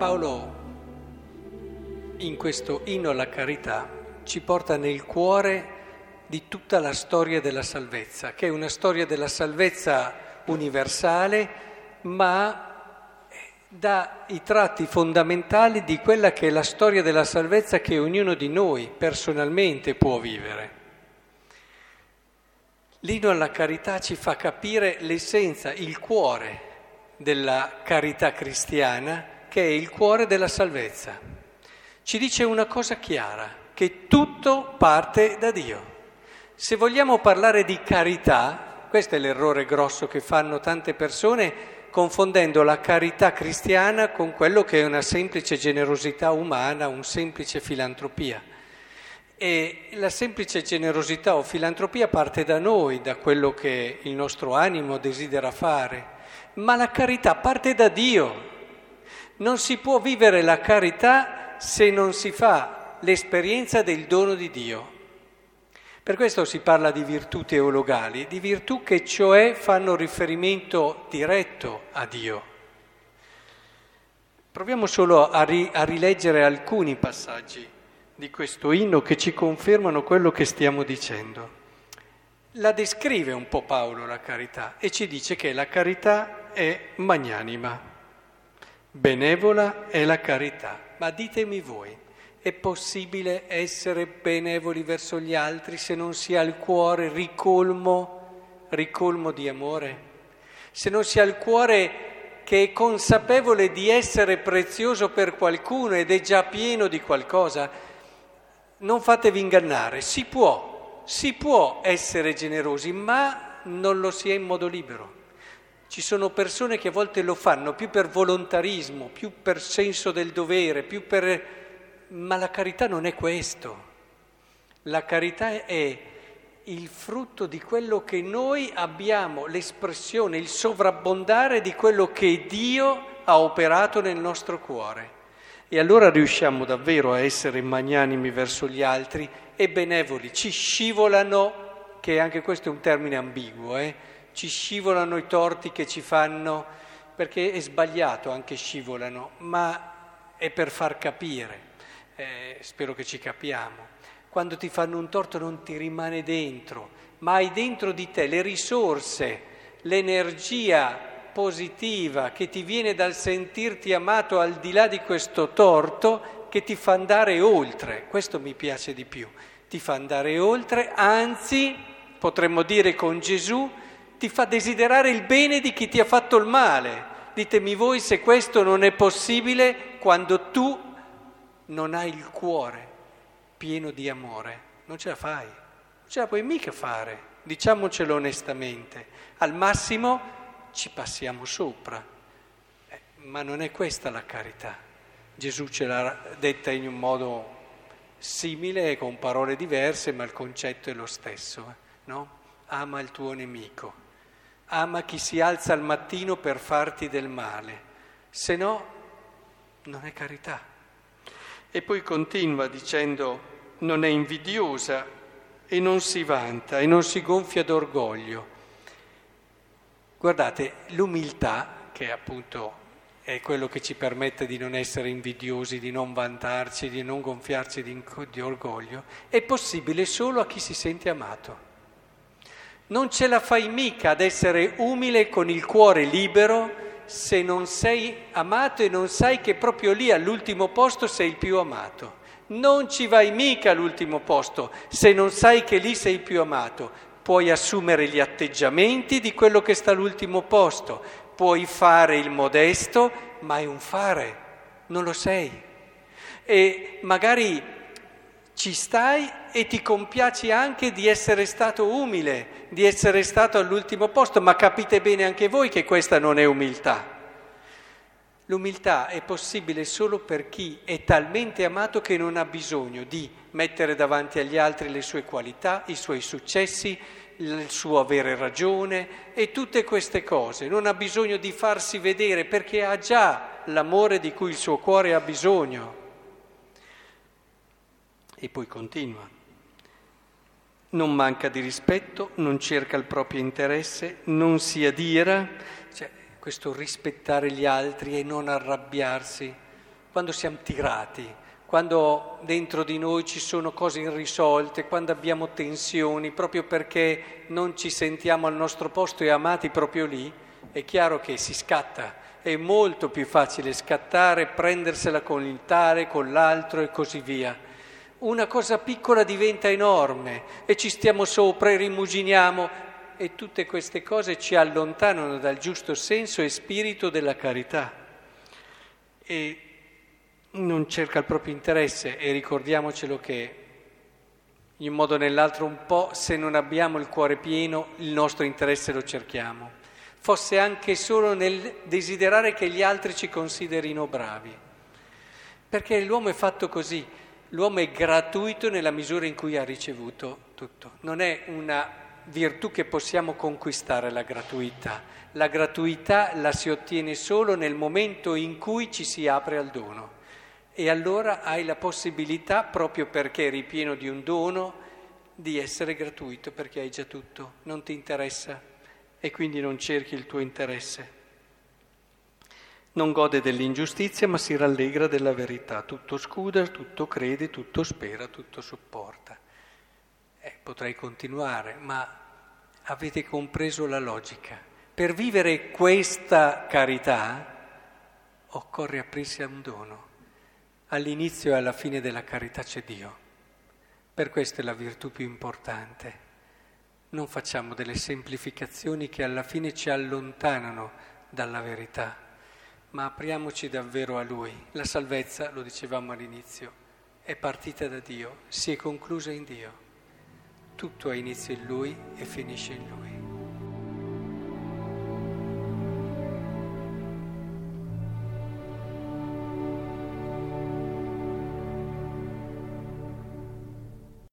Paolo in questo inno alla carità ci porta nel cuore di tutta la storia della salvezza, che è una storia della salvezza universale, ma dà i tratti fondamentali di quella che è la storia della salvezza che ognuno di noi personalmente può vivere. L'inno alla carità ci fa capire l'essenza, il cuore della carità cristiana, che è il cuore della salvezza. Ci dice una cosa chiara, che tutto parte da Dio. Se vogliamo parlare di carità, questo è l'errore grosso che fanno tante persone, confondendo la carità cristiana con quello che è una semplice generosità umana, un semplice filantropia. E la semplice generosità o filantropia parte da noi, da quello che il nostro animo desidera fare, ma la carità parte da Dio. Non si può vivere la carità se non si fa l'esperienza del dono di Dio. Per questo si parla di virtù teologali, di virtù che cioè fanno riferimento diretto a Dio. Proviamo solo a, ri- a rileggere alcuni passaggi di questo inno che ci confermano quello che stiamo dicendo. La descrive un po' Paolo la carità e ci dice che la carità è magnanima, benevola è la carità. Ma ditemi voi, è possibile essere benevoli verso gli altri se non si ha il cuore ricolmo, ricolmo di amore? Se non si ha il cuore che è consapevole di essere prezioso per qualcuno ed è già pieno di qualcosa? non fatevi ingannare, si può, si può essere generosi, ma non lo si è in modo libero. Ci sono persone che a volte lo fanno più per volontarismo, più per senso del dovere, più per... ma la carità non è questo. La carità è il frutto di quello che noi abbiamo, l'espressione, il sovrabbondare di quello che Dio ha operato nel nostro cuore. E allora riusciamo davvero a essere magnanimi verso gli altri e benevoli. Ci scivolano, che anche questo è un termine ambiguo, eh? Ci scivolano i torti che ci fanno, perché è sbagliato anche scivolano, ma è per far capire. Eh, spero che ci capiamo. Quando ti fanno un torto non ti rimane dentro, ma hai dentro di te le risorse, l'energia positiva che ti viene dal sentirti amato al di là di questo torto che ti fa andare oltre. Questo mi piace di più. Ti fa andare oltre, anzi, potremmo dire con Gesù, ti fa desiderare il bene di chi ti ha fatto il male. Ditemi voi se questo non è possibile quando tu non hai il cuore pieno di amore. Non ce la fai, non ce la puoi mica fare, diciamocelo onestamente. Al massimo ci passiamo sopra. Eh, ma non è questa la carità. Gesù ce l'ha detta in un modo simile, con parole diverse, ma il concetto è lo stesso. Eh, no? Ama il tuo nemico, ama chi si alza al mattino per farti del male, se no non è carità. E poi continua dicendo non è invidiosa e non si vanta e non si gonfia d'orgoglio Guardate, l'umiltà, che appunto è quello che ci permette di non essere invidiosi, di non vantarci, di non gonfiarci di, di orgoglio, è possibile solo a chi si sente amato. Non ce la fai mica ad essere umile con il cuore libero se non sei amato e non sai che proprio lì all'ultimo posto sei il più amato. Non ci vai mica all'ultimo posto se non sai che lì sei il più amato puoi assumere gli atteggiamenti di quello che sta all'ultimo posto, puoi fare il modesto, ma è un fare, non lo sei. E magari ci stai e ti compiaci anche di essere stato umile, di essere stato all'ultimo posto, ma capite bene anche voi che questa non è umiltà. L'umiltà è possibile solo per chi è talmente amato che non ha bisogno di mettere davanti agli altri le sue qualità, i suoi successi, il suo avere ragione e tutte queste cose. Non ha bisogno di farsi vedere perché ha già l'amore di cui il suo cuore ha bisogno. E poi continua. Non manca di rispetto, non cerca il proprio interesse, non si adira, cioè, questo rispettare gli altri e non arrabbiarsi quando siamo tirati, quando dentro di noi ci sono cose irrisolte, quando abbiamo tensioni, proprio perché non ci sentiamo al nostro posto e amati proprio lì, è chiaro che si scatta. È molto più facile scattare, prendersela con il tale, con l'altro e così via. Una cosa piccola diventa enorme e ci stiamo sopra e rimuginiamo e tutte queste cose ci allontanano dal giusto senso e spirito della carità. E non cerca il proprio interesse e ricordiamocelo che in un modo o nell'altro un po' se non abbiamo il cuore pieno il nostro interesse lo cerchiamo, fosse anche solo nel desiderare che gli altri ci considerino bravi, perché l'uomo è fatto così, l'uomo è gratuito nella misura in cui ha ricevuto tutto, non è una virtù che possiamo conquistare la gratuità, la gratuità la si ottiene solo nel momento in cui ci si apre al dono. E allora hai la possibilità, proprio perché eri pieno di un dono, di essere gratuito perché hai già tutto, non ti interessa e quindi non cerchi il tuo interesse. Non gode dell'ingiustizia ma si rallegra della verità, tutto scuda, tutto crede, tutto spera, tutto sopporta. Eh, potrei continuare, ma avete compreso la logica. Per vivere questa carità occorre aprirsi a un dono. All'inizio e alla fine della carità c'è Dio. Per questo è la virtù più importante. Non facciamo delle semplificazioni che alla fine ci allontanano dalla verità, ma apriamoci davvero a Lui. La salvezza, lo dicevamo all'inizio, è partita da Dio, si è conclusa in Dio. Tutto ha inizio in Lui e finisce in Lui.